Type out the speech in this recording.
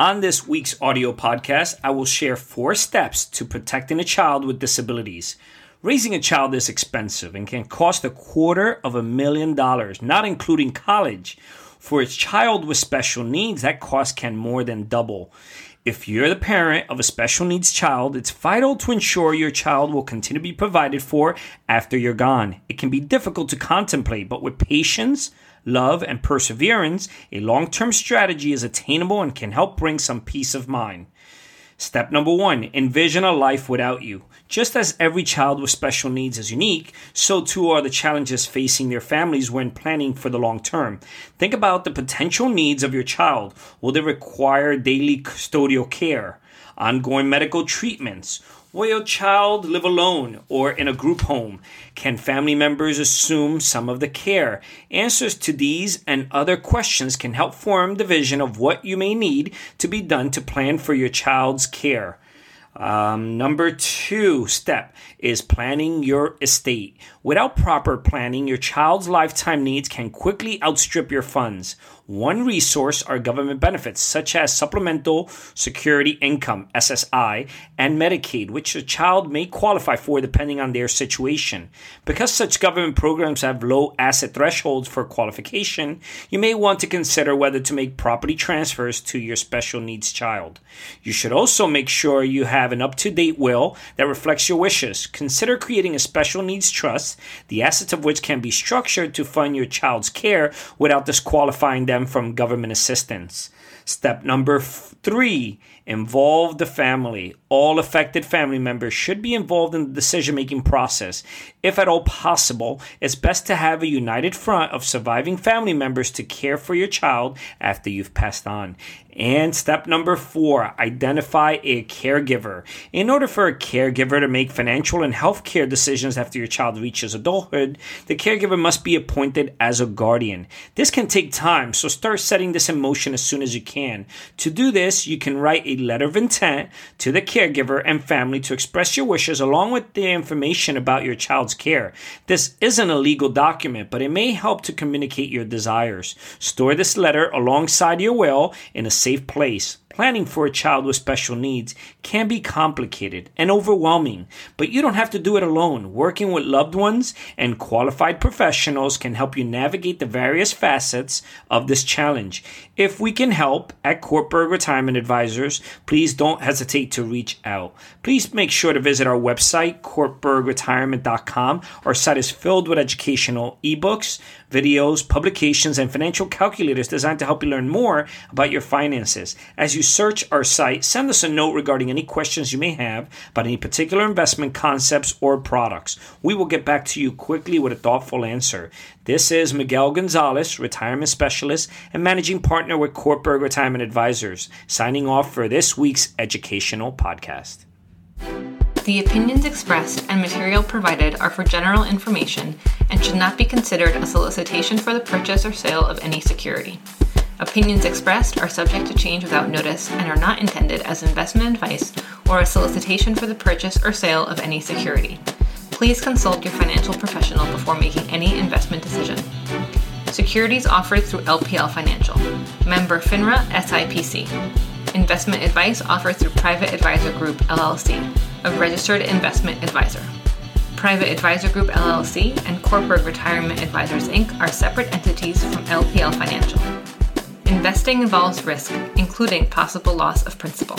On this week's audio podcast, I will share four steps to protecting a child with disabilities. Raising a child is expensive and can cost a quarter of a million dollars, not including college. For a child with special needs, that cost can more than double. If you're the parent of a special needs child, it's vital to ensure your child will continue to be provided for after you're gone. It can be difficult to contemplate, but with patience, love, and perseverance, a long term strategy is attainable and can help bring some peace of mind. Step number one envision a life without you. Just as every child with special needs is unique, so too are the challenges facing their families when planning for the long term. Think about the potential needs of your child. Will they require daily custodial care, ongoing medical treatments? Will your child live alone or in a group home? Can family members assume some of the care? Answers to these and other questions can help form the vision of what you may need to be done to plan for your child's care. Um, number two step is planning your estate. Without proper planning, your child's lifetime needs can quickly outstrip your funds. One resource are government benefits such as Supplemental Security Income, SSI, and Medicaid, which a child may qualify for depending on their situation. Because such government programs have low asset thresholds for qualification, you may want to consider whether to make property transfers to your special needs child. You should also make sure you have an up to date will that reflects your wishes. Consider creating a special needs trust, the assets of which can be structured to fund your child's care without disqualifying them from government assistance. Step number three involve the family. All affected family members should be involved in the decision making process. If at all possible, it's best to have a united front of surviving family members to care for your child after you've passed on. And step number four, identify a caregiver. In order for a caregiver to make financial and healthcare decisions after your child reaches adulthood, the caregiver must be appointed as a guardian. This can take time, so start setting this in motion as soon as you can. To do this, you can write a letter of intent to the caregiver and family to express your wishes along with the information about your child's care. This isn't a legal document, but it may help to communicate your desires. Store this letter alongside your will in a safe place planning for a child with special needs can be complicated and overwhelming, but you don't have to do it alone. Working with loved ones and qualified professionals can help you navigate the various facets of this challenge. If we can help at Kortberg Retirement Advisors, please don't hesitate to reach out. Please make sure to visit our website, kortbergretirement.com. Our site is filled with educational ebooks, videos, publications, and financial calculators designed to help you learn more about your finances. As you search our site, send us a note regarding any questions you may have about any particular investment concepts or products. We will get back to you quickly with a thoughtful answer. This is Miguel Gonzalez, retirement specialist and managing partner with Kortberg Retirement Advisors, signing off for this week's educational podcast. The opinions expressed and material provided are for general information and should not be considered a solicitation for the purchase or sale of any security. Opinions expressed are subject to change without notice and are not intended as investment advice or a solicitation for the purchase or sale of any security. Please consult your financial professional before making any investment decision. Securities offered through LPL Financial, member FINRA SIPC. Investment advice offered through Private Advisor Group LLC, a registered investment advisor. Private Advisor Group LLC and Kortberg Retirement Advisors Inc. are separate entities from LPL Financial. Investing involves risk, including possible loss of principal.